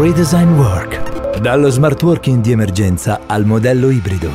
Redesign Work. Dallo smart working di emergenza al modello ibrido.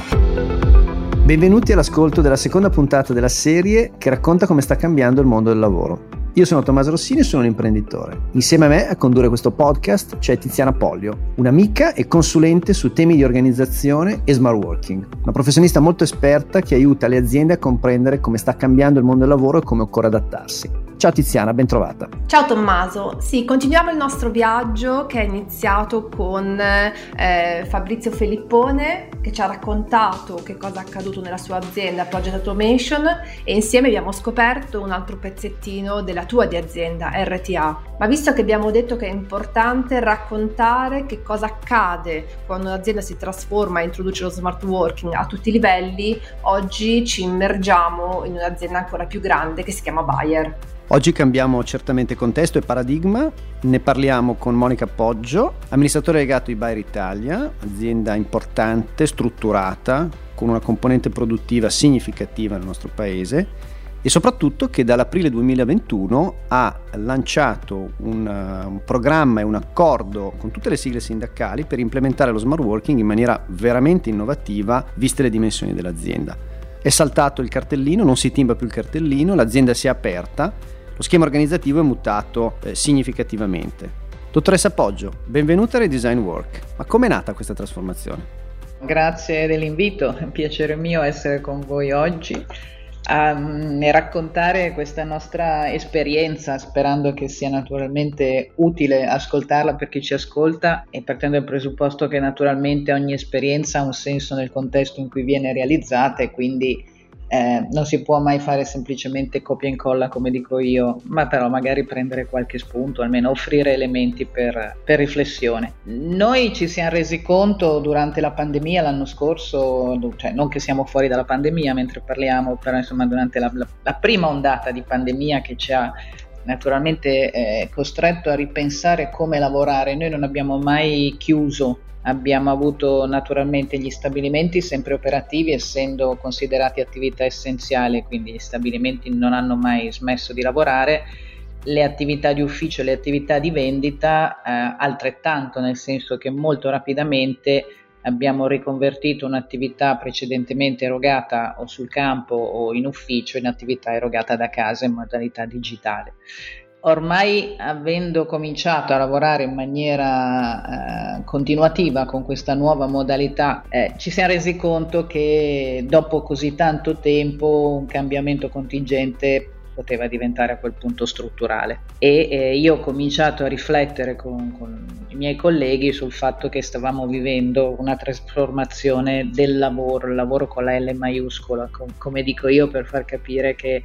Benvenuti all'ascolto della seconda puntata della serie che racconta come sta cambiando il mondo del lavoro. Io sono Tommaso Rossini e sono un imprenditore. Insieme a me a condurre questo podcast c'è Tiziana Pollio, un'amica e consulente su temi di organizzazione e smart working, una professionista molto esperta che aiuta le aziende a comprendere come sta cambiando il mondo del lavoro e come occorre adattarsi. Ciao Tiziana, ben trovata. Ciao Tommaso, sì, continuiamo il nostro viaggio che è iniziato con eh, Fabrizio Filippone che ci ha raccontato che cosa è accaduto nella sua azienda Project Automation e insieme abbiamo scoperto un altro pezzettino della tua di azienda RTA. Ma visto che abbiamo detto che è importante raccontare che cosa accade quando un'azienda si trasforma e introduce lo smart working a tutti i livelli, oggi ci immergiamo in un'azienda ancora più grande che si chiama Bayer. Oggi cambiamo certamente contesto e paradigma, ne parliamo con Monica Poggio, amministratore legato di Bayer Italia, azienda importante, strutturata, con una componente produttiva significativa nel nostro paese e soprattutto che dall'aprile 2021 ha lanciato un, uh, un, programma e un accordo con tutte le sigle sindacali per implementare lo smart working in maniera veramente innovativa viste le dimensioni dell'azienda. È saltato il cartellino, non si timba più il cartellino, l'azienda si è aperta lo schema organizzativo è mutato eh, significativamente. Dottoressa Poggio, benvenuta a Redesign Work. Ma com'è nata questa trasformazione? Grazie dell'invito, è un piacere mio essere con voi oggi um, e raccontare questa nostra esperienza, sperando che sia naturalmente utile ascoltarla per chi ci ascolta e partendo dal presupposto che naturalmente ogni esperienza ha un senso nel contesto in cui viene realizzata e quindi eh, non si può mai fare semplicemente copia e incolla come dico io, ma però magari prendere qualche spunto, almeno offrire elementi per, per riflessione. Noi ci siamo resi conto durante la pandemia l'anno scorso, cioè non che siamo fuori dalla pandemia mentre parliamo, però insomma durante la, la, la prima ondata di pandemia che ci ha naturalmente eh, costretto a ripensare come lavorare, noi non abbiamo mai chiuso Abbiamo avuto naturalmente gli stabilimenti sempre operativi essendo considerati attività essenziali, quindi gli stabilimenti non hanno mai smesso di lavorare. Le attività di ufficio e le attività di vendita eh, altrettanto, nel senso che molto rapidamente abbiamo riconvertito un'attività precedentemente erogata o sul campo o in ufficio in attività erogata da casa in modalità digitale ormai avendo cominciato a lavorare in maniera eh, continuativa con questa nuova modalità, eh, ci siamo resi conto che dopo così tanto tempo un cambiamento contingente poteva diventare a quel punto strutturale. E eh, io ho cominciato a riflettere con, con, i miei colleghi sul fatto che stavamo vivendo una trasformazione del lavoro, il lavoro con la L maiuscola, com- come dico io per far capire che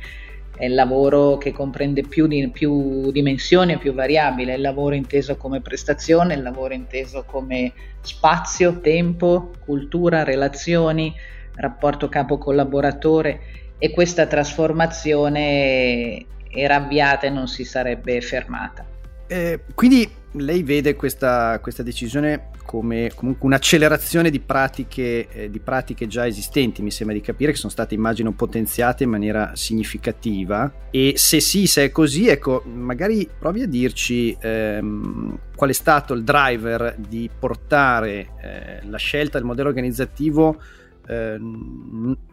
è il lavoro che comprende più, di, più dimensioni più variabili, è il lavoro inteso come prestazione, il lavoro inteso come spazio, tempo, cultura, relazioni, rapporto capo-collaboratore e questa trasformazione era avviata e non si sarebbe fermata. Eh, quindi lei vede questa, questa decisione come comunque un'accelerazione di pratiche, eh, di pratiche, già esistenti, mi sembra di capire, che sono state immagino potenziate in maniera significativa. E se sì, se è così, ecco, magari provi a dirci ehm, qual è stato il driver di portare eh, la scelta del modello organizzativo eh,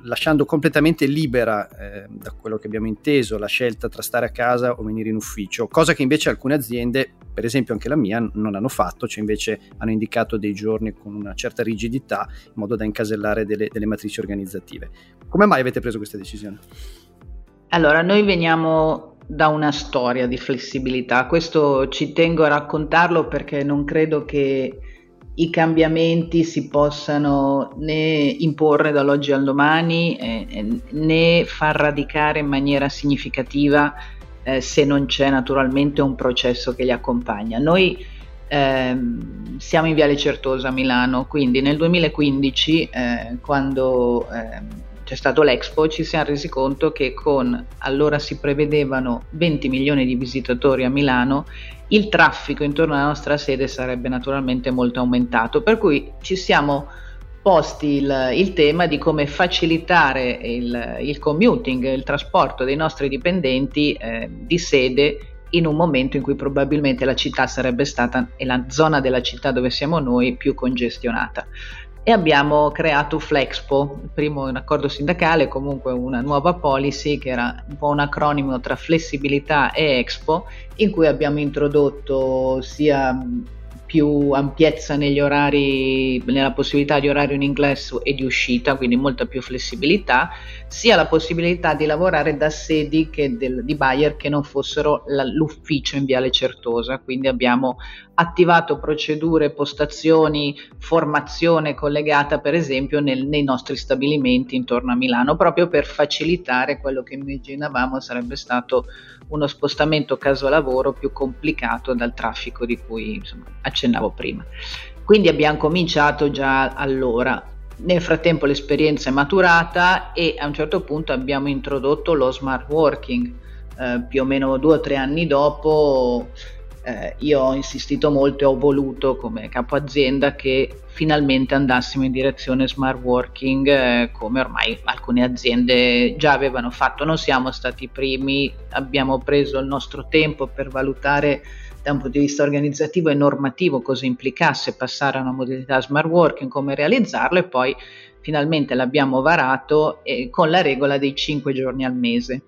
lasciando completamente libera, eh, da quello che abbiamo inteso, la scelta tra stare a casa o venire in ufficio, cosa che invece alcune aziende, per esempio anche la mia, non hanno fatto, cioè invece hanno indicato dei giorni con una certa rigidità in modo da incasellare delle, delle matrici organizzative. Come mai avete preso questa decisione? Allora, noi veniamo da una storia di flessibilità, questo ci tengo a raccontarlo perché non credo che i cambiamenti si possano né imporre dall'oggi al domani eh, né far radicare in maniera significativa eh, se non c'è naturalmente un processo che li accompagna. Noi eh, siamo in Viale Certosa a Milano, quindi nel 2015 eh, quando ehm, c'è stato l'Expo ci siamo resi conto che con allora si prevedevano 20 milioni di visitatori a Milano il traffico intorno alla nostra sede sarebbe naturalmente molto aumentato per cui ci siamo posti il, il tema di come facilitare il, il, commuting, il trasporto dei nostri dipendenti eh, di sede in un momento in cui probabilmente la città sarebbe stata e la zona della città dove siamo noi più congestionata e abbiamo creato Flexpo, primo un accordo sindacale, comunque una nuova policy che era un po' un acronimo tra flessibilità e Expo, in cui abbiamo introdotto sia più ampiezza negli orari, nella possibilità di orario in ingresso e di uscita, quindi molta più flessibilità, sia la possibilità di lavorare da sedi del, di Bayer che non fossero la, l'ufficio in Viale Certosa, quindi abbiamo attivato procedure, postazioni, formazione collegata per esempio nel, nei nostri stabilimenti intorno a Milano, proprio per facilitare quello che immaginavamo sarebbe stato uno spostamento caso lavoro più complicato dal traffico di cui insomma, accennavo prima. Quindi abbiamo cominciato già allora. Nel frattempo l'esperienza è maturata e a un certo punto abbiamo introdotto lo smart working. Eh, più o meno due o tre anni dopo eh, io ho insistito molto e ho voluto come capo azienda che finalmente andassimo in direzione smart working eh, come ormai alcune aziende già avevano fatto. Non siamo stati i primi, abbiamo preso il nostro tempo per valutare da un punto di vista organizzativo e normativo cosa implicasse passare a una modalità smart working, come realizzarlo e poi finalmente l'abbiamo varato eh, con la regola dei 5 giorni al mese.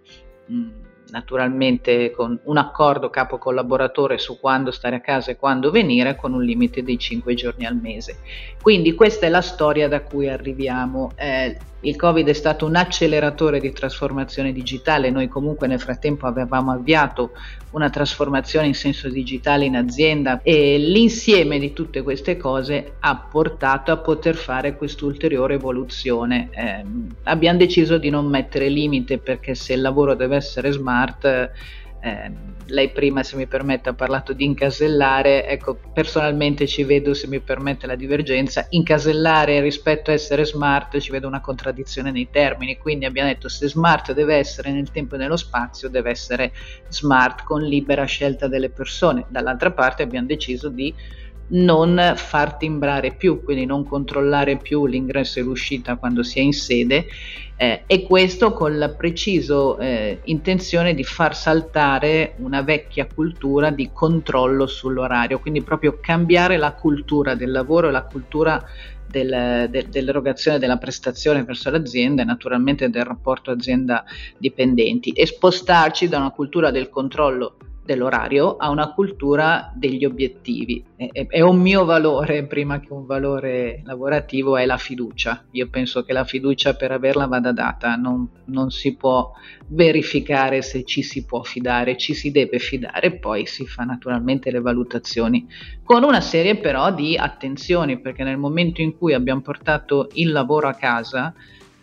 Mm naturalmente con un accordo capo collaboratore su quando stare a casa e quando venire con un limite di 5 giorni al mese. Quindi questa è la storia da cui arriviamo. Eh, il Covid è stato un acceleratore di trasformazione digitale, noi comunque nel frattempo avevamo avviato una trasformazione in senso digitale in azienda e l'insieme di tutte queste cose ha portato a poter fare quest'ulteriore evoluzione. Eh, abbiamo deciso di non mettere limite perché se il lavoro deve essere smart eh, lei prima, se mi permette, ha parlato di incasellare, ecco, personalmente ci vedo, se mi permette la divergenza, incasellare rispetto a essere smart, ci vedo una contraddizione nei termini, quindi abbiamo detto se smart deve essere nel tempo e nello spazio, deve essere smart con libera scelta delle persone. Dall'altra parte abbiamo deciso di non far timbrare più, quindi non controllare più l'ingresso e l'uscita quando si è in sede eh, e questo con la precisa eh, intenzione di far saltare una vecchia cultura di controllo sull'orario, quindi proprio cambiare la cultura del lavoro e la cultura del, de, dell'erogazione della prestazione verso l'azienda e naturalmente del rapporto azienda-dipendenti e spostarci da una cultura del controllo dell'orario a una cultura degli obiettivi. È, è, un mio valore, prima che un valore lavorativo, è la fiducia. Io penso che la fiducia per averla vada data, non, non si può verificare se ci si può fidare, ci si deve fidare, poi si fa naturalmente le valutazioni con una serie però di attenzioni, perché nel momento in cui abbiamo portato il lavoro a casa,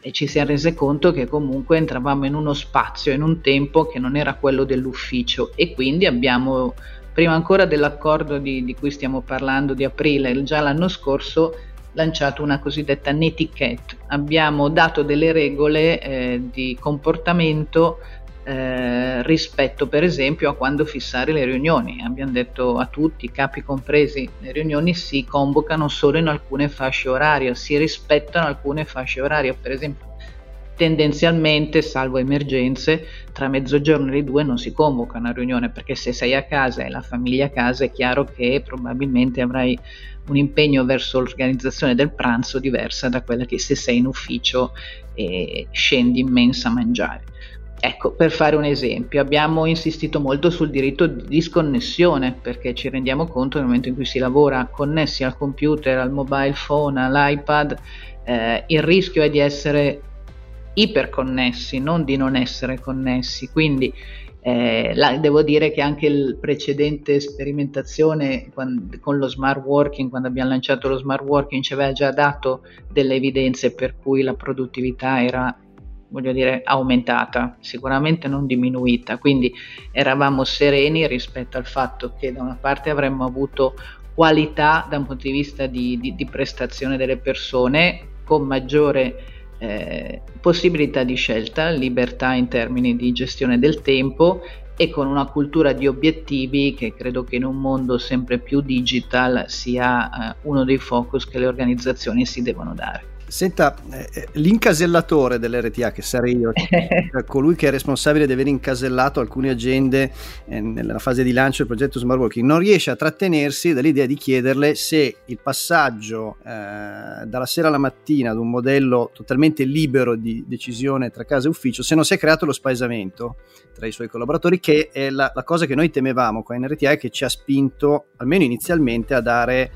e ci si è rese conto che comunque entravamo in uno spazio, in un tempo che non era quello dell'ufficio e quindi abbiamo, prima ancora dell'accordo di, di cui stiamo parlando di aprile, già l'anno scorso, lanciato una cosiddetta netiquette. Abbiamo dato delle regole eh, di comportamento eh, rispetto per esempio a quando fissare le riunioni. Abbiamo detto a tutti, capi compresi, le riunioni si convocano solo in alcune fasce orarie, si rispettano alcune fasce orarie, per esempio tendenzialmente, salvo emergenze, tra mezzogiorno e le due non si convoca una riunione perché se sei a casa e la famiglia a casa è chiaro che probabilmente avrai un impegno verso l'organizzazione del pranzo diversa da quella che se sei in ufficio e scendi in mensa a mangiare. Ecco, per fare un esempio, abbiamo insistito molto sul diritto di disconnessione perché ci rendiamo conto nel momento in cui si lavora connessi al computer, al mobile phone, all'iPad, eh, il rischio è di essere iperconnessi, non di non essere connessi. Quindi eh, la, devo dire che anche la precedente sperimentazione quando, con lo smart working, quando abbiamo lanciato lo smart working, ci aveva già dato delle evidenze per cui la produttività era voglio dire, aumentata, sicuramente non diminuita, quindi eravamo sereni rispetto al fatto che da una parte avremmo avuto qualità da un punto di vista di, di, di prestazione delle persone con maggiore eh, possibilità di scelta, libertà in termini di gestione del tempo e con una cultura di obiettivi che credo che in un mondo sempre più digital sia eh, uno dei focus che le organizzazioni si devono dare. Senta, eh, l'incasellatore dell'RTA, che sarei io, cioè colui che è responsabile di aver incasellato alcune agende eh, nella fase di lancio del progetto Smart Working, non riesce a trattenersi dall'idea di chiederle se il passaggio eh, dalla sera alla mattina ad un modello totalmente libero di decisione tra casa e ufficio, se non si è creato lo spaesamento tra i suoi collaboratori, che è la, la cosa che noi temevamo qua in RTA e che ci ha spinto, almeno inizialmente, a dare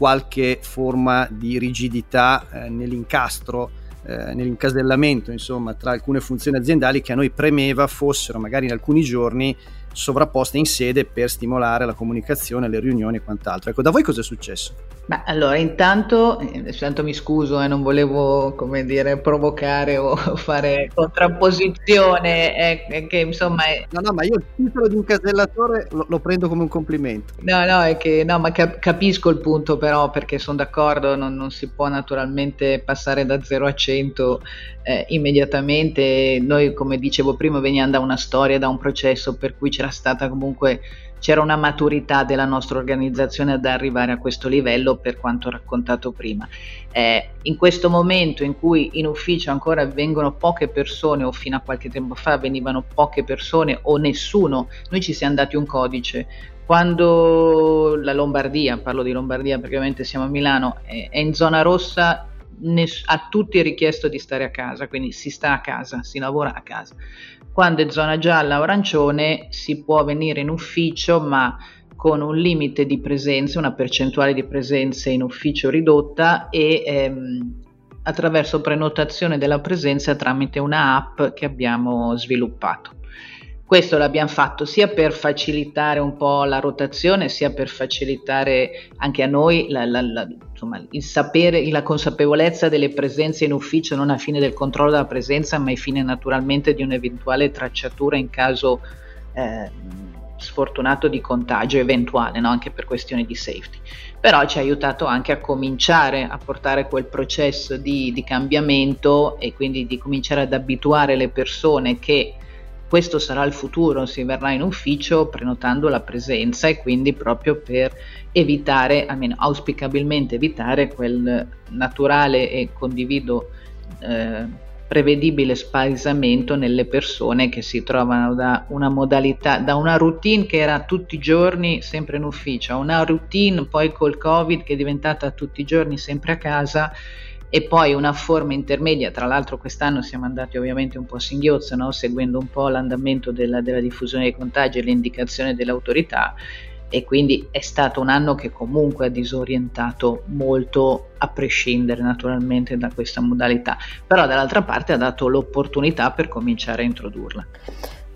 qualche forma di rigidità eh, nell'incastro, eh, nell'incasellamento insomma, tra alcune funzioni aziendali che a noi premeva fossero magari in alcuni giorni sovrapposte in sede per stimolare la comunicazione, le riunioni e quant'altro. Ecco, da voi cosa è successo? Beh, allora, intanto, intanto mi scuso e eh, non volevo, come dire, provocare o fare contrapposizione, è, è che insomma... È... No, no, ma io il titolo di incasellatore lo, lo, prendo come un complimento. No, no, è che, no, ma cap- capisco il punto però, perché sono d'accordo, non, non, si può naturalmente passare da 0 a 100 eh, immediatamente. Noi, come dicevo prima, veniamo da una storia, da un processo per cui c'era stata comunque c'era una maturità della nostra organizzazione ad arrivare a questo livello per quanto raccontato prima. Eh, in questo momento in cui in ufficio ancora vengono poche persone o fino a qualche tempo fa venivano poche persone o nessuno, noi ci siamo dati un codice. Quando la Lombardia, parlo di Lombardia perché ovviamente siamo a Milano, è, in zona rossa, a tutti è richiesto di stare a casa, quindi si sta a casa, si lavora a casa. Quando è zona gialla o arancione si può venire in ufficio, ma con un limite di presenze, una percentuale di presenze in ufficio ridotta e ehm, attraverso prenotazione della presenza tramite una app che abbiamo sviluppato. Questo l'abbiamo fatto sia per facilitare un po' la rotazione, sia per facilitare anche a noi la, la, la, insomma, il sapere, la consapevolezza delle presenze in ufficio, non a fine del controllo della presenza, ma ai fine naturalmente di un'eventuale tracciatura in caso eh, sfortunato di contagio eventuale, no? anche per questioni di safety. Però ci ha aiutato anche a cominciare a portare quel processo di, di cambiamento e quindi di cominciare ad abituare le persone che questo sarà il futuro, si verrà in ufficio prenotando la presenza e quindi proprio per evitare, almeno auspicabilmente evitare quel naturale e condivido eh, prevedibile spaesamento nelle persone che si trovano da una modalità, da una routine che era tutti i giorni sempre in ufficio, a una routine poi col Covid che è diventata tutti i giorni sempre a casa e poi una forma intermedia, tra l'altro quest'anno siamo andati ovviamente un po' a singhiozzo, no? seguendo un po' l'andamento della, della diffusione dei contagi e le indicazioni delle autorità e quindi è stato un anno che comunque ha disorientato molto a prescindere naturalmente da questa modalità, però dall'altra parte ha dato l'opportunità per cominciare a introdurla.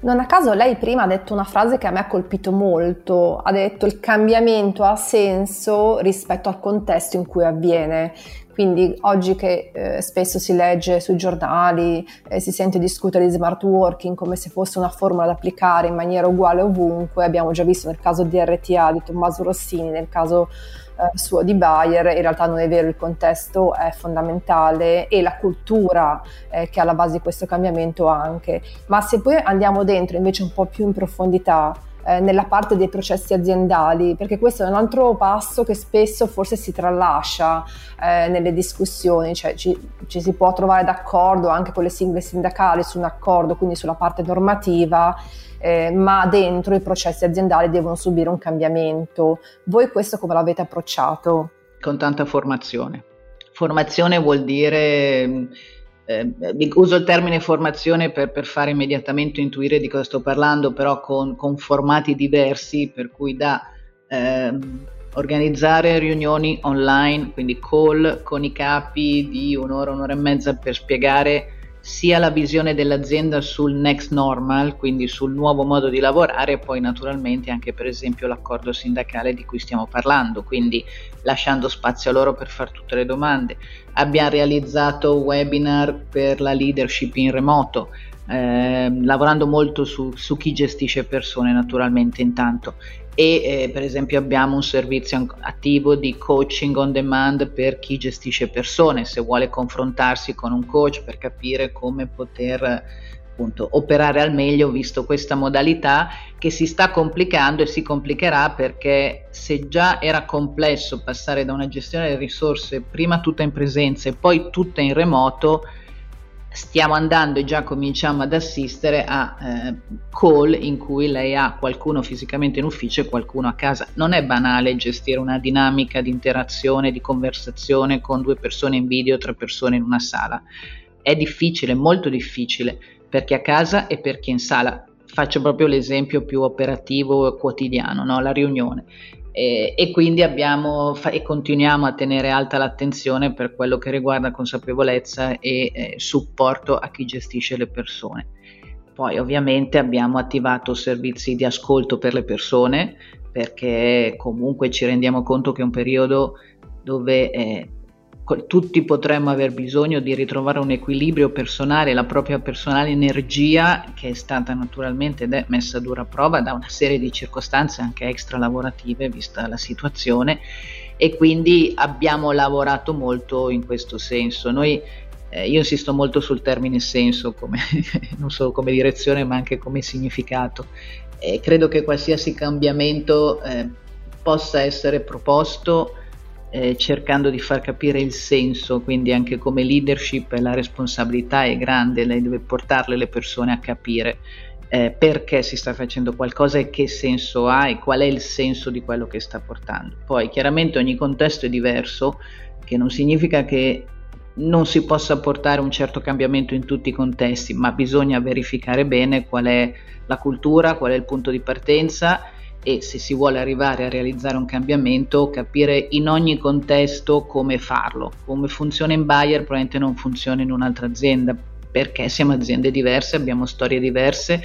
Non a caso lei prima ha detto una frase che a me ha colpito molto, ha detto il cambiamento ha senso rispetto al contesto in cui avviene. Quindi oggi che eh, spesso si legge sui giornali, eh, si sente discutere di smart working come se fosse una formula da applicare in maniera uguale ovunque, abbiamo già visto nel caso di RTA di Tommaso Rossini, nel caso eh, suo di Bayer, in realtà non è vero, il contesto è fondamentale e la cultura eh, che è alla base di questo cambiamento anche. Ma se poi andiamo dentro invece un po' più in profondità, eh, nella parte dei processi aziendali, perché questo è un altro passo che spesso forse si tralascia eh, nelle discussioni, cioè ci, ci, si può trovare d'accordo anche con le sigle sindacali su un accordo, quindi sulla parte normativa, eh, ma dentro i processi aziendali devono subire un cambiamento. Voi questo come l'avete approcciato? Con tanta formazione. Formazione vuol dire eh, uso il termine formazione per, per, fare immediatamente intuire di cosa sto parlando, però con, con formati diversi, per cui da eh, organizzare riunioni online, quindi call con i capi di un'ora, un'ora e mezza per spiegare sia la visione dell'azienda sul next normal, quindi sul nuovo modo di lavorare, e poi naturalmente anche per esempio l'accordo sindacale di cui stiamo parlando, quindi lasciando spazio a loro per fare tutte le domande. Abbiamo realizzato webinar per la leadership in remoto, eh, lavorando molto su, su chi gestisce persone naturalmente intanto e eh, per esempio abbiamo un servizio attivo di coaching on demand per chi gestisce persone, se vuole confrontarsi con un coach per capire come poter appunto operare al meglio visto questa modalità che si sta complicando e si complicherà perché se già era complesso passare da una gestione delle risorse prima tutta in presenza e poi tutta in remoto, stiamo andando e già cominciamo ad assistere a eh, call in cui lei ha qualcuno fisicamente in ufficio e qualcuno a casa. Non è banale gestire una dinamica di interazione, di conversazione con due persone in video, tre persone in una sala. È difficile, molto difficile per chi a casa e per chi in sala. Faccio proprio l'esempio più operativo quotidiano, no? la riunione e, e quindi abbiamo fa- e continuiamo a tenere alta l'attenzione per quello che riguarda consapevolezza e eh, supporto a chi gestisce le persone. Poi ovviamente abbiamo attivato servizi di ascolto per le persone perché comunque ci rendiamo conto che è un periodo dove eh, tutti potremmo aver bisogno di ritrovare un equilibrio personale, la propria personale energia che è stata naturalmente messa a dura prova da una serie di circostanze anche extra lavorative vista la situazione e quindi abbiamo lavorato molto in questo senso. Noi, eh, io insisto molto sul termine senso come, non solo come direzione ma anche come significato e credo che qualsiasi cambiamento eh, possa essere proposto eh, cercando di far capire il senso, quindi anche come leadership la responsabilità è grande, lei deve portarle le persone a capire eh, perché si sta facendo qualcosa e che senso ha e qual è il senso di quello che sta portando. Poi chiaramente ogni contesto è diverso, che non significa che non si possa portare un certo cambiamento in tutti i contesti, ma bisogna verificare bene qual è la cultura, qual è il punto di partenza e se si vuole arrivare a realizzare un cambiamento capire in ogni contesto come farlo. Come funziona in Bayer probabilmente non funziona in un'altra azienda perché siamo aziende diverse, abbiamo storie diverse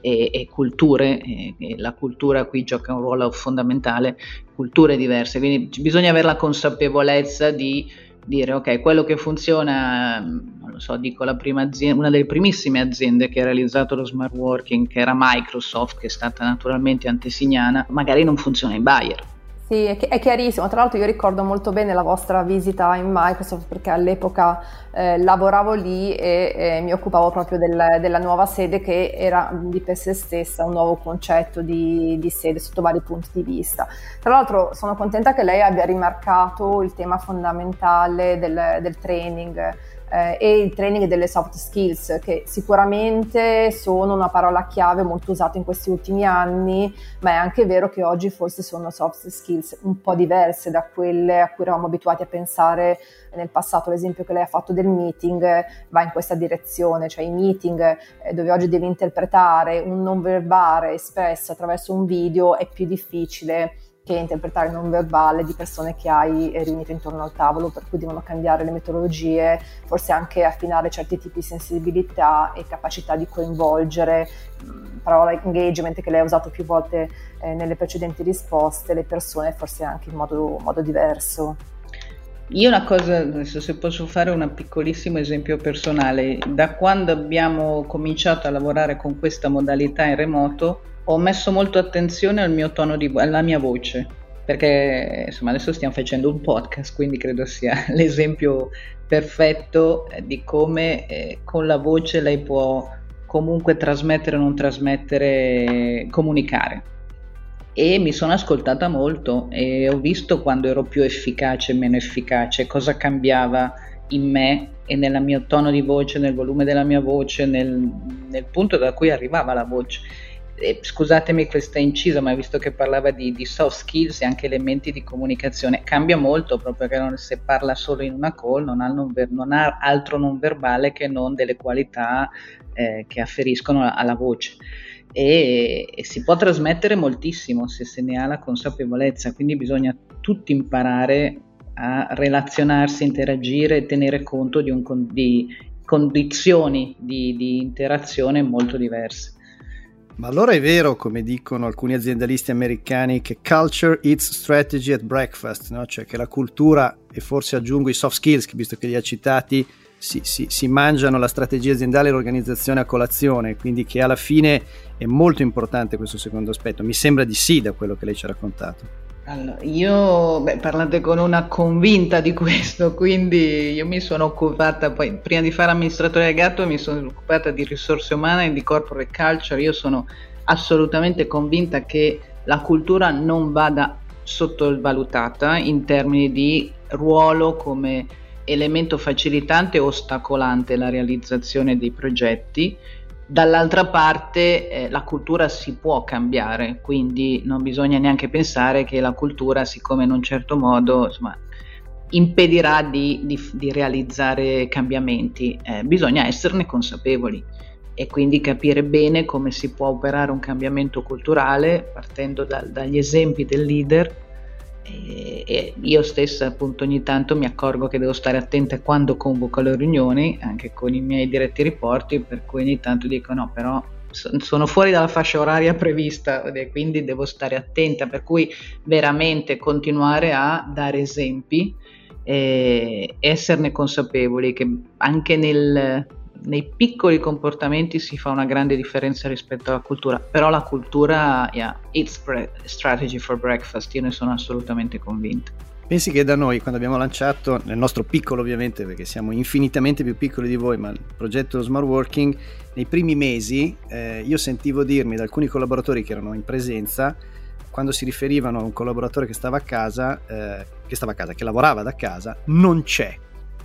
e, e culture, e, e la cultura qui gioca un ruolo fondamentale, culture diverse, quindi bisogna avere la consapevolezza di dire ok, quello che funziona, non lo so, dico la prima azienda, una delle primissime aziende che ha realizzato lo smart working, che era Microsoft, che è stata naturalmente antesignana, magari non funziona in Bayer sì, è chiarissimo. Tra l'altro io ricordo molto bene la vostra visita in Microsoft perché all'epoca eh, lavoravo lì e, e, mi occupavo proprio del, della nuova sede che era di per sé stessa un nuovo concetto di, di, sede sotto vari punti di vista. Tra l'altro sono contenta che lei abbia rimarcato il tema fondamentale del, del training eh, e il training delle soft skills, che sicuramente sono una parola chiave molto usata in questi ultimi anni, ma è anche vero che oggi forse sono soft skills un po' diverse da quelle a cui eravamo abituati a pensare nel passato. L'esempio che lei ha fatto del meeting va in questa direzione, cioè i meeting eh, dove oggi devi interpretare un non verbale espresso attraverso un video è più difficile che interpretare il non verbale di persone che hai riunito intorno al tavolo, per cui devono cambiare le metodologie, forse anche affinare certi tipi di sensibilità e capacità di coinvolgere, parola engagement che lei ha usato più volte eh, nelle precedenti risposte, le persone forse anche in modo, modo diverso. Io una cosa, se posso fare un piccolissimo esempio personale, da quando abbiamo cominciato a lavorare con questa modalità in remoto, ho messo molto attenzione al mio tono di alla mia voce, perché insomma adesso stiamo facendo un podcast, quindi credo sia l'esempio perfetto eh, di come eh, con la voce lei può comunque trasmettere o non trasmettere, comunicare. E mi sono ascoltata molto e ho visto quando ero più efficace e meno efficace, cosa cambiava in me e nel mio tono di voce, nel volume della mia voce, nel, nel punto da cui arrivava la voce eh, scusatemi questa incisa, ma visto che parlava di, di, soft skills e anche elementi di comunicazione, cambia molto proprio che non, se parla solo in una call non ha, non, ver, non ha altro non verbale che non delle qualità eh, che afferiscono alla voce. E, e, si può trasmettere moltissimo se se ne ha la consapevolezza, quindi bisogna tutti imparare a relazionarsi, interagire e tenere conto di, un, di condizioni di, di interazione molto diverse. Ma allora è vero, come dicono alcuni aziendalisti americani, che culture eats strategy at breakfast, no? cioè che la cultura e forse aggiungo i soft skills, visto che li ha citati, si, si, si mangiano la strategia aziendale e l'organizzazione a colazione, quindi che alla fine è molto importante questo secondo aspetto. Mi sembra di sì da quello che lei ci ha raccontato. Allora, io beh, parlate con una convinta di questo, quindi io mi sono occupata, poi prima di fare amministratore delegato mi sono occupata di risorse umane e di corporate culture, io sono assolutamente convinta che la cultura non vada sottovalutata in termini di ruolo come elemento facilitante o ostacolante la realizzazione dei progetti Dall'altra parte eh, la cultura si può cambiare, quindi non bisogna neanche pensare che la cultura, siccome in un certo modo insomma, impedirà di, di, di, realizzare cambiamenti, eh, bisogna esserne consapevoli e quindi capire bene come si può operare un cambiamento culturale partendo da, dagli esempi del leader e, e io stessa appunto ogni tanto mi accorgo che devo stare attenta quando convoco le riunioni anche con i miei diretti riporti per cui ogni tanto dico no però sono fuori dalla fascia oraria prevista quindi devo stare attenta. Per cui veramente continuare a dare esempi e esserne consapevoli che anche nel nei piccoli comportamenti si fa una grande differenza rispetto alla cultura, però la cultura, yeah, it's bre- strategy for breakfast, io ne sono assolutamente convinto. Pensi che da noi, quando abbiamo lanciato, nel nostro piccolo ovviamente, perché siamo infinitamente più piccoli di voi, ma il progetto Smart Working, nei primi mesi eh, io sentivo dirmi da alcuni collaboratori che erano in presenza, quando si riferivano a un collaboratore che stava a casa, eh, che stava a casa, che lavorava da casa, non c'è,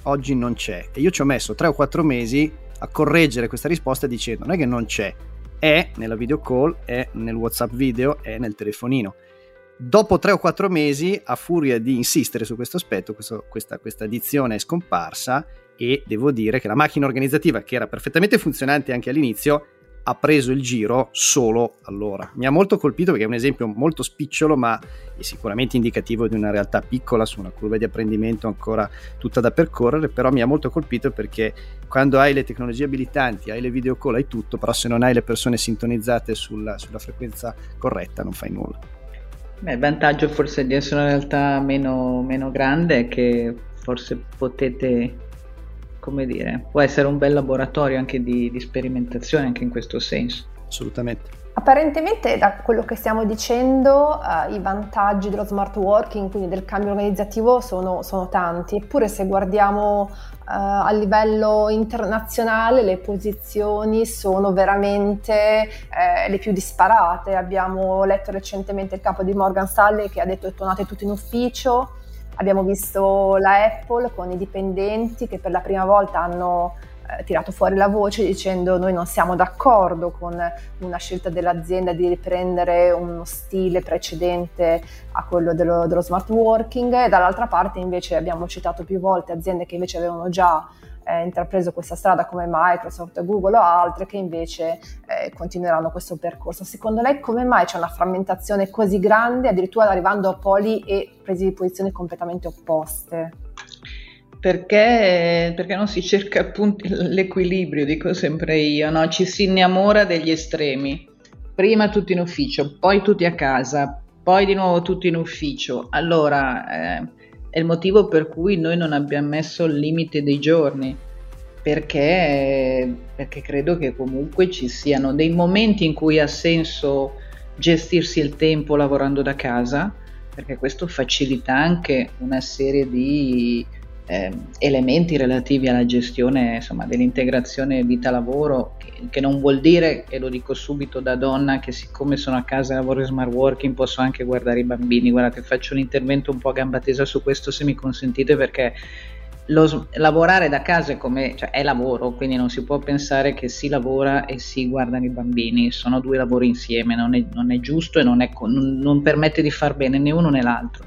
oggi non c'è. E io ci ho messo tre o quattro mesi a correggere questa risposta dicendo non è che non c'è, è nella video call, è nel WhatsApp video, è nel telefonino. Dopo tre o quattro mesi, a furia di insistere su questo aspetto, questo, questa, questa addizione è scomparsa e devo dire che la macchina organizzativa, che era perfettamente funzionante anche all'inizio, ha preso il giro solo allora. Mi ha molto colpito perché è un esempio molto spicciolo, ma è sicuramente indicativo di una realtà piccola su una curva di apprendimento ancora tutta da percorrere, però mi ha molto colpito perché quando hai le tecnologie abilitanti, hai le video call, hai tutto, però se non hai le persone sintonizzate sulla, sulla frequenza corretta non fai nulla. Beh, il vantaggio forse di essere una realtà meno, meno grande è che forse potete come dire, può essere un bel laboratorio anche di, di sperimentazione anche in questo senso. Assolutamente. Apparentemente da quello che stiamo dicendo uh, i vantaggi dello smart working, quindi del cambio organizzativo, sono, sono tanti, eppure se guardiamo uh, a livello internazionale le posizioni sono veramente eh, le più disparate. Abbiamo letto recentemente il capo di Morgan Stanley che ha detto che tornate tutti in ufficio, Abbiamo visto la Apple con i dipendenti che per la prima volta hanno eh, tirato fuori la voce dicendo noi non siamo d'accordo con una scelta dell'azienda di riprendere uno stile precedente a quello dello, dello smart working. E dall'altra parte invece abbiamo citato più volte aziende che invece avevano già eh, intrapreso questa strada come Microsoft, Google o altre che invece eh, continueranno questo percorso. Secondo lei come mai c'è una frammentazione così grande, addirittura arrivando a poli e presi di posizione completamente opposte? Perché, perché, non si cerca appunto l'equilibrio, dico sempre io, no? ci si innamora degli estremi. Prima tutti in ufficio, poi tutti a casa, poi di nuovo tutti in ufficio. Allora, eh, è il motivo per cui noi non abbiamo messo il limite dei giorni, perché, perché credo che comunque ci siano dei momenti in cui ha senso gestirsi il tempo lavorando da casa, perché questo facilita anche una serie di eh, elementi relativi alla gestione insomma, dell'integrazione vita-lavoro, che, che, non vuol dire, e lo dico subito da donna, che siccome sono a casa e lavoro in smart working posso anche guardare i bambini. Guardate, faccio un intervento un po' a gamba tesa su questo se mi consentite perché lo, lavorare da casa è, come, cioè, è lavoro, quindi non si può pensare che si lavora e si guardano i bambini, sono due lavori insieme, non è, non è giusto e non, è, non, non permette di far bene né uno né l'altro.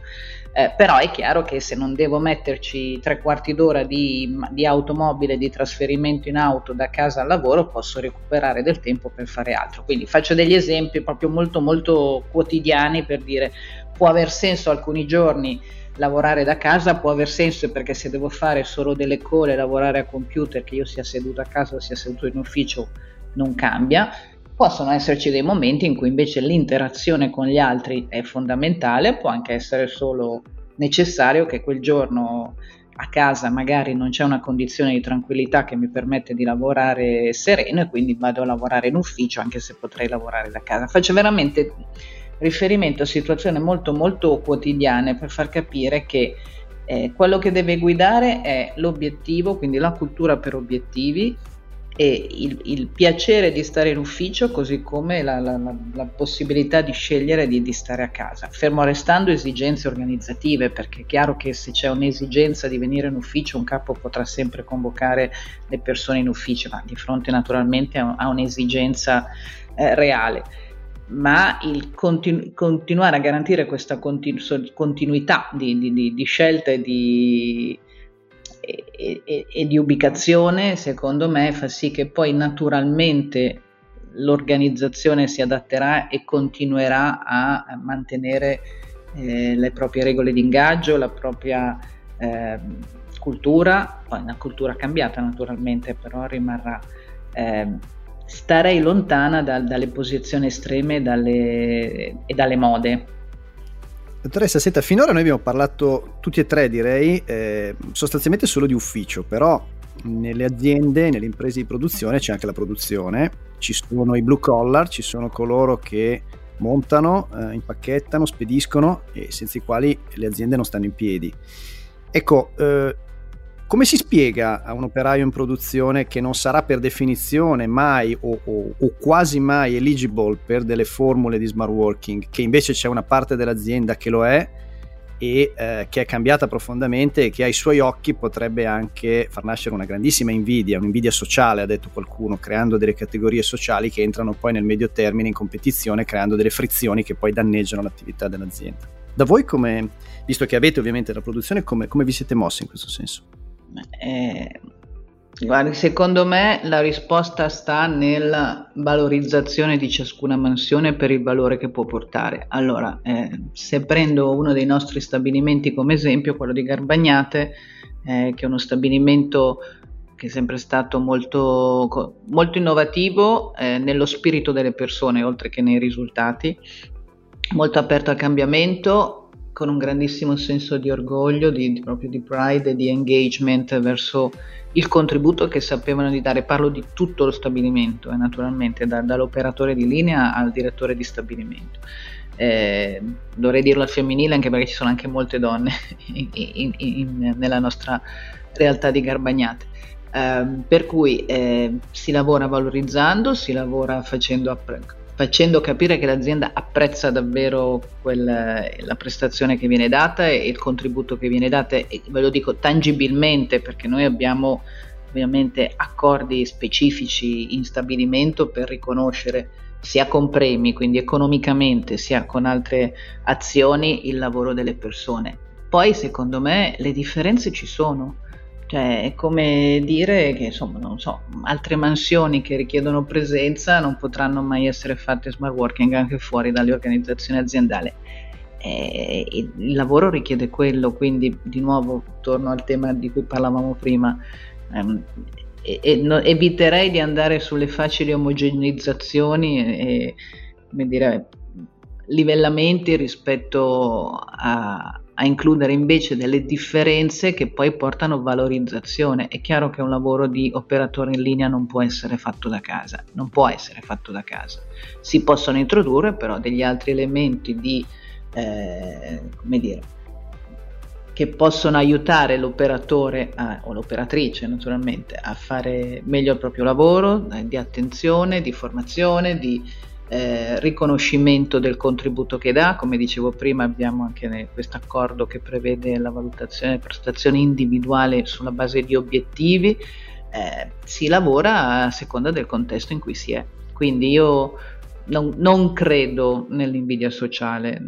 Eh, però è chiaro che se non devo metterci tre quarti d'ora di, di, automobile, di trasferimento in auto da casa al lavoro, posso recuperare del tempo per fare altro. Quindi faccio degli esempi proprio molto molto quotidiani per dire può aver senso alcuni giorni lavorare da casa, può aver senso perché se devo fare solo delle cole, lavorare a computer, che io sia seduto a casa o sia seduto in ufficio, non cambia Possono esserci dei momenti in cui invece l'interazione con gli altri è fondamentale, può anche essere solo necessario che quel giorno a casa magari non c'è una condizione di tranquillità che mi permette di lavorare sereno e quindi vado a lavorare in ufficio anche se potrei lavorare da casa. Faccio veramente riferimento a situazioni molto molto quotidiane per far capire che eh, quello che deve guidare è l'obiettivo, quindi la cultura per obiettivi e il, il piacere di stare in ufficio, così come la, la, la possibilità di scegliere di, di, stare a casa, fermo restando esigenze organizzative, perché è chiaro che se c'è un'esigenza di venire in ufficio, un capo potrà sempre convocare le persone in ufficio, ma di fronte naturalmente a, a un'esigenza eh, reale. Ma il continu- continuare a garantire questa continu- continuità di, di, di, scelta e di, e, e, e di ubicazione, secondo me, fa sì che poi naturalmente l'organizzazione si adatterà e continuerà a mantenere eh, le proprie regole di ingaggio, la propria eh, cultura, poi una cultura cambiata naturalmente, però rimarrà. Eh, starei lontana da, dalle posizioni estreme dalle, e dalle mode. Dottoressa, senta, finora noi abbiamo parlato tutti e tre, direi, eh, sostanzialmente solo di ufficio, però nelle aziende, nelle imprese di produzione c'è anche la produzione, ci sono i blue collar, ci sono coloro che montano, eh, impacchettano, spediscono e senza i quali le aziende non stanno in piedi. Ecco, eh, come si spiega a un operaio in produzione che non sarà per definizione mai o, o, o, quasi mai eligible per delle formule di smart working, che invece c'è una parte dell'azienda che lo è e eh, che è cambiata profondamente e che ai suoi occhi potrebbe anche far nascere una grandissima invidia, un'invidia sociale, ha detto qualcuno, creando delle categorie sociali che entrano poi nel medio termine in competizione, creando delle frizioni che poi danneggiano l'attività dell'azienda. Da voi come, visto che avete ovviamente la produzione, come, come vi siete mossi in questo senso? Eh, guardi, secondo me la risposta sta nella valorizzazione di ciascuna mansione per il valore che può portare. Allora, eh, se prendo uno dei nostri stabilimenti come esempio, quello di Garbagnate, eh, che è uno stabilimento che è sempre stato molto, molto innovativo eh, nello spirito delle persone, oltre che nei risultati, molto aperto al cambiamento con un grandissimo senso di orgoglio, di, di, proprio di pride e di engagement verso il contributo che sapevano di dare. Parlo di tutto lo stabilimento, eh, naturalmente, da, dall'operatore di linea al direttore di stabilimento. Eh, dovrei dirlo al femminile anche perché ci sono anche molte donne in, in, in, nella nostra realtà di Garbagnate. Eh, per cui eh, si lavora valorizzando, si lavora facendo app- facendo capire che l'azienda apprezza davvero quel, la prestazione che viene data e il contributo che viene dato e ve lo dico tangibilmente perché noi abbiamo ovviamente accordi specifici in stabilimento per riconoscere sia con premi, quindi economicamente, sia con altre azioni il lavoro delle persone. Poi secondo me le differenze ci sono cioè, è come dire che insomma, non so, altre mansioni che richiedono presenza non potranno mai essere fatte smart working anche fuori dalle organizzazioni aziendali. E il lavoro richiede quello, quindi di nuovo torno al tema di cui parlavamo prima. Um, e, e no, eviterei di andare sulle facili omogeneizzazioni e, come dire, livellamenti rispetto a, a includere invece delle differenze che poi portano valorizzazione. È chiaro che un lavoro di operatore in linea non può essere fatto da casa, non può essere fatto da casa. Si possono introdurre però degli altri elementi di, eh, come dire, che possono aiutare l'operatore a, o l'operatrice naturalmente a fare meglio il proprio lavoro, eh, di attenzione, di formazione, di eh, riconoscimento del contributo che dà, come dicevo prima abbiamo anche questo accordo che prevede la valutazione delle prestazioni individuali sulla base di obiettivi, eh, si lavora a seconda del contesto in cui si è. Quindi io non, non credo nell'invidia sociale.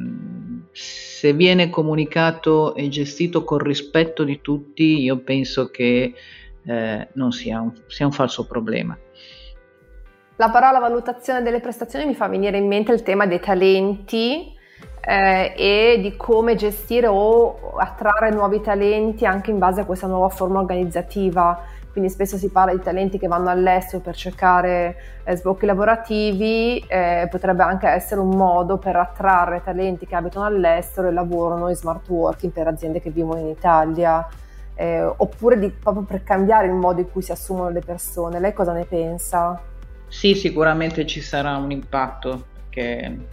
Se viene comunicato e gestito con rispetto di tutti, io penso che eh, non sia un, sia un falso problema. La parola valutazione delle prestazioni mi fa venire in mente il tema dei talenti eh, e di come gestire o attrarre nuovi talenti anche in base a questa nuova forma organizzativa. Quindi spesso si parla di talenti che vanno all'estero per cercare eh, sbocchi lavorativi, eh, potrebbe anche essere un modo per attrarre talenti che abitano all'estero e lavorano in smart working per aziende che vivono in Italia. Eh, oppure di, proprio per cambiare il modo in cui si assumono le persone. Lei cosa ne pensa? Sì, sicuramente ci sarà un impatto perché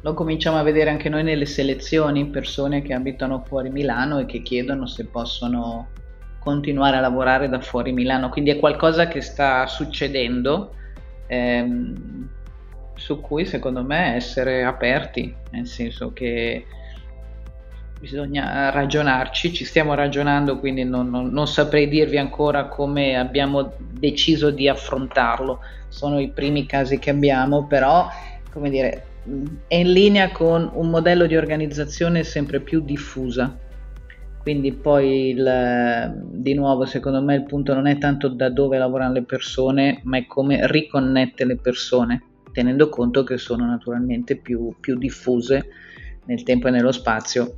lo cominciamo a vedere anche noi nelle selezioni, persone che abitano fuori Milano e che chiedono se possono continuare a lavorare da fuori Milano, quindi è qualcosa che sta succedendo. Ehm, su cui secondo me essere aperti, nel senso che bisogna ragionarci, ci stiamo ragionando, quindi non, non, non, saprei dirvi ancora come abbiamo deciso di affrontarlo, sono i primi casi che abbiamo, però come dire, è in linea con un modello di organizzazione sempre più diffusa. Quindi poi il, di nuovo secondo me il punto non è tanto da dove lavorano le persone, ma è come riconnette le persone tenendo conto che sono naturalmente più, più diffuse nel tempo e nello spazio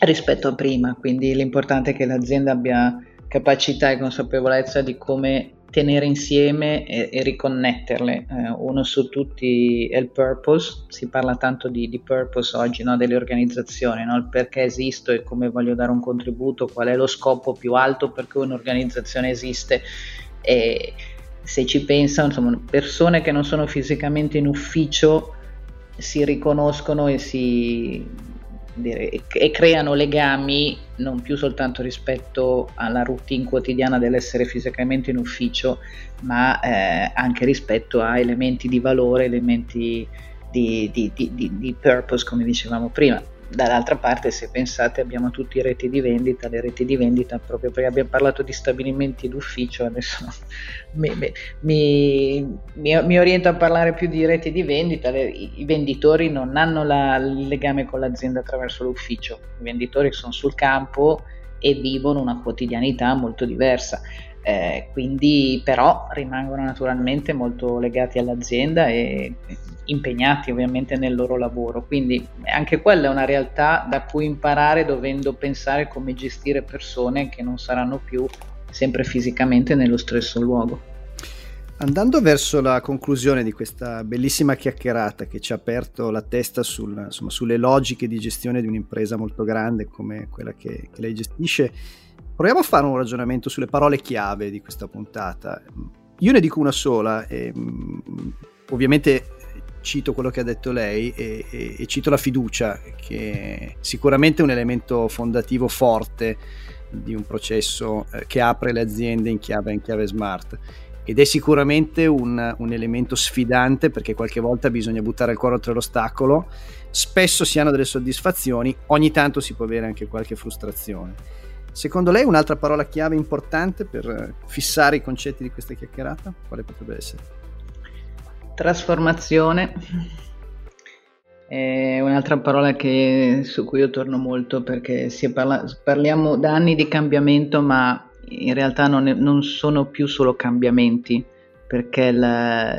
rispetto a prima, quindi l'importante è che l'azienda abbia capacità e consapevolezza di come tenere insieme e, e riconnetterle. Eh, uno su tutti è il purpose, si parla tanto di, di purpose oggi no? delle organizzazioni, no? il perché esisto e come voglio dare un contributo, qual è lo scopo più alto per cui un'organizzazione esiste. E, se ci pensano, insomma, persone che non sono fisicamente in ufficio si riconoscono e si e creano legami non più soltanto rispetto alla routine quotidiana dell'essere fisicamente in ufficio, ma eh, anche rispetto a elementi di valore, elementi di, di, di, di purpose, come dicevamo prima dall'altra parte se pensate abbiamo tutti reti di vendita, le reti di vendita proprio perché abbiamo parlato di stabilimenti d'ufficio, adesso mi, mi, mi, mi oriento a parlare più di reti di vendita, le, i, venditori non hanno la, il legame con l'azienda attraverso l'ufficio, i venditori sono sul campo e vivono una quotidianità molto diversa. Eh, quindi però rimangono naturalmente molto legati all'azienda e impegnati ovviamente nel loro lavoro, quindi anche quella è una realtà da cui imparare dovendo pensare come gestire persone che non saranno più sempre fisicamente nello stesso luogo. Andando verso la conclusione di questa bellissima chiacchierata che ci ha aperto la testa sul, insomma, sulle logiche di gestione di un'impresa molto grande come quella che, che lei gestisce, proviamo a fare un ragionamento sulle parole chiave di questa puntata. Io ne dico una sola, e, ovviamente cito quello che ha detto lei e, e, e, cito la fiducia, che sicuramente è un elemento fondativo forte di un processo eh, che apre le aziende in chiave, in chiave smart. Ed è sicuramente un, un, elemento sfidante perché qualche volta bisogna buttare il cuore oltre l'ostacolo, spesso si hanno delle soddisfazioni, ogni tanto si può avere anche qualche frustrazione. Secondo lei un'altra parola chiave importante per fissare i concetti di questa chiacchierata? Quale potrebbe essere? Trasformazione è un'altra parola che, su cui io torno molto perché parla, parliamo da anni di cambiamento, ma in realtà non, è, non sono più solo cambiamenti perché la,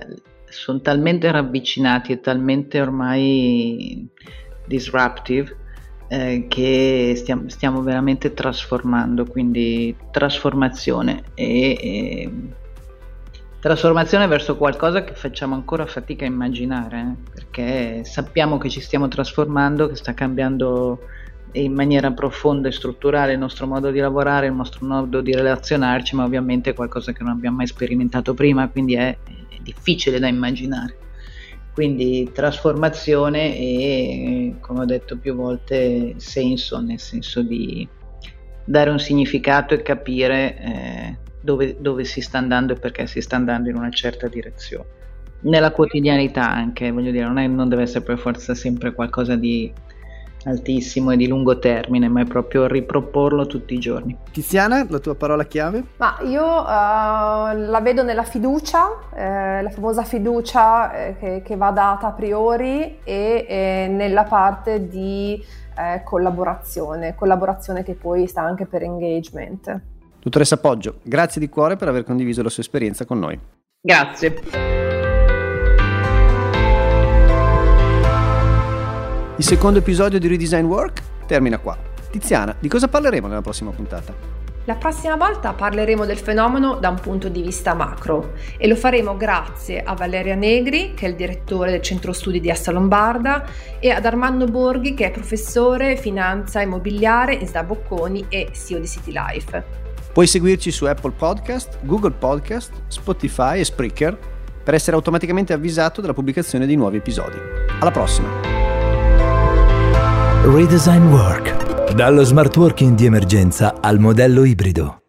sono talmente ravvicinati e talmente ormai disruptive eh, che stiamo, stiamo, veramente trasformando, quindi trasformazione e, e trasformazione verso qualcosa che facciamo ancora fatica a immaginare, eh? perché sappiamo che ci stiamo trasformando, che sta cambiando in maniera profonda e strutturale il nostro modo di lavorare, il nostro modo di relazionarci, ma ovviamente è qualcosa che non abbiamo mai sperimentato prima, quindi è, è difficile da immaginare. Quindi trasformazione e, come ho detto più volte, senso, nel senso di dare un significato e capire eh, dove, dove si sta andando e perché si sta andando in una certa direzione. Nella quotidianità anche, voglio dire, non, è, non deve essere per forza sempre qualcosa di altissimo e di lungo termine, ma è proprio riproporlo tutti i giorni. Tiziana, la tua parola chiave? Ma io uh, la vedo nella fiducia, eh, la famosa fiducia eh, che, che, va data a priori e eh, nella parte di eh, collaborazione, collaborazione che poi sta anche per engagement. Dottoressa Poggio, grazie di cuore per aver condiviso la sua esperienza con noi. Grazie. Il secondo episodio di Redesign Work termina qua. Tiziana, di cosa parleremo nella prossima puntata? La prossima volta parleremo del fenomeno da un punto di vista macro e lo faremo grazie a Valeria Negri, che è il direttore del centro studi di Assa Lombarda, e ad Armando Borghi, che è professore finanza immobiliare in SDA Bocconi e CEO di City Life. Puoi seguirci su Apple Podcast, Google Podcast, Spotify e Spreaker per essere automaticamente avvisato della pubblicazione di nuovi episodi. Alla prossima! Redesign Work. Dallo smart working di emergenza al modello ibrido.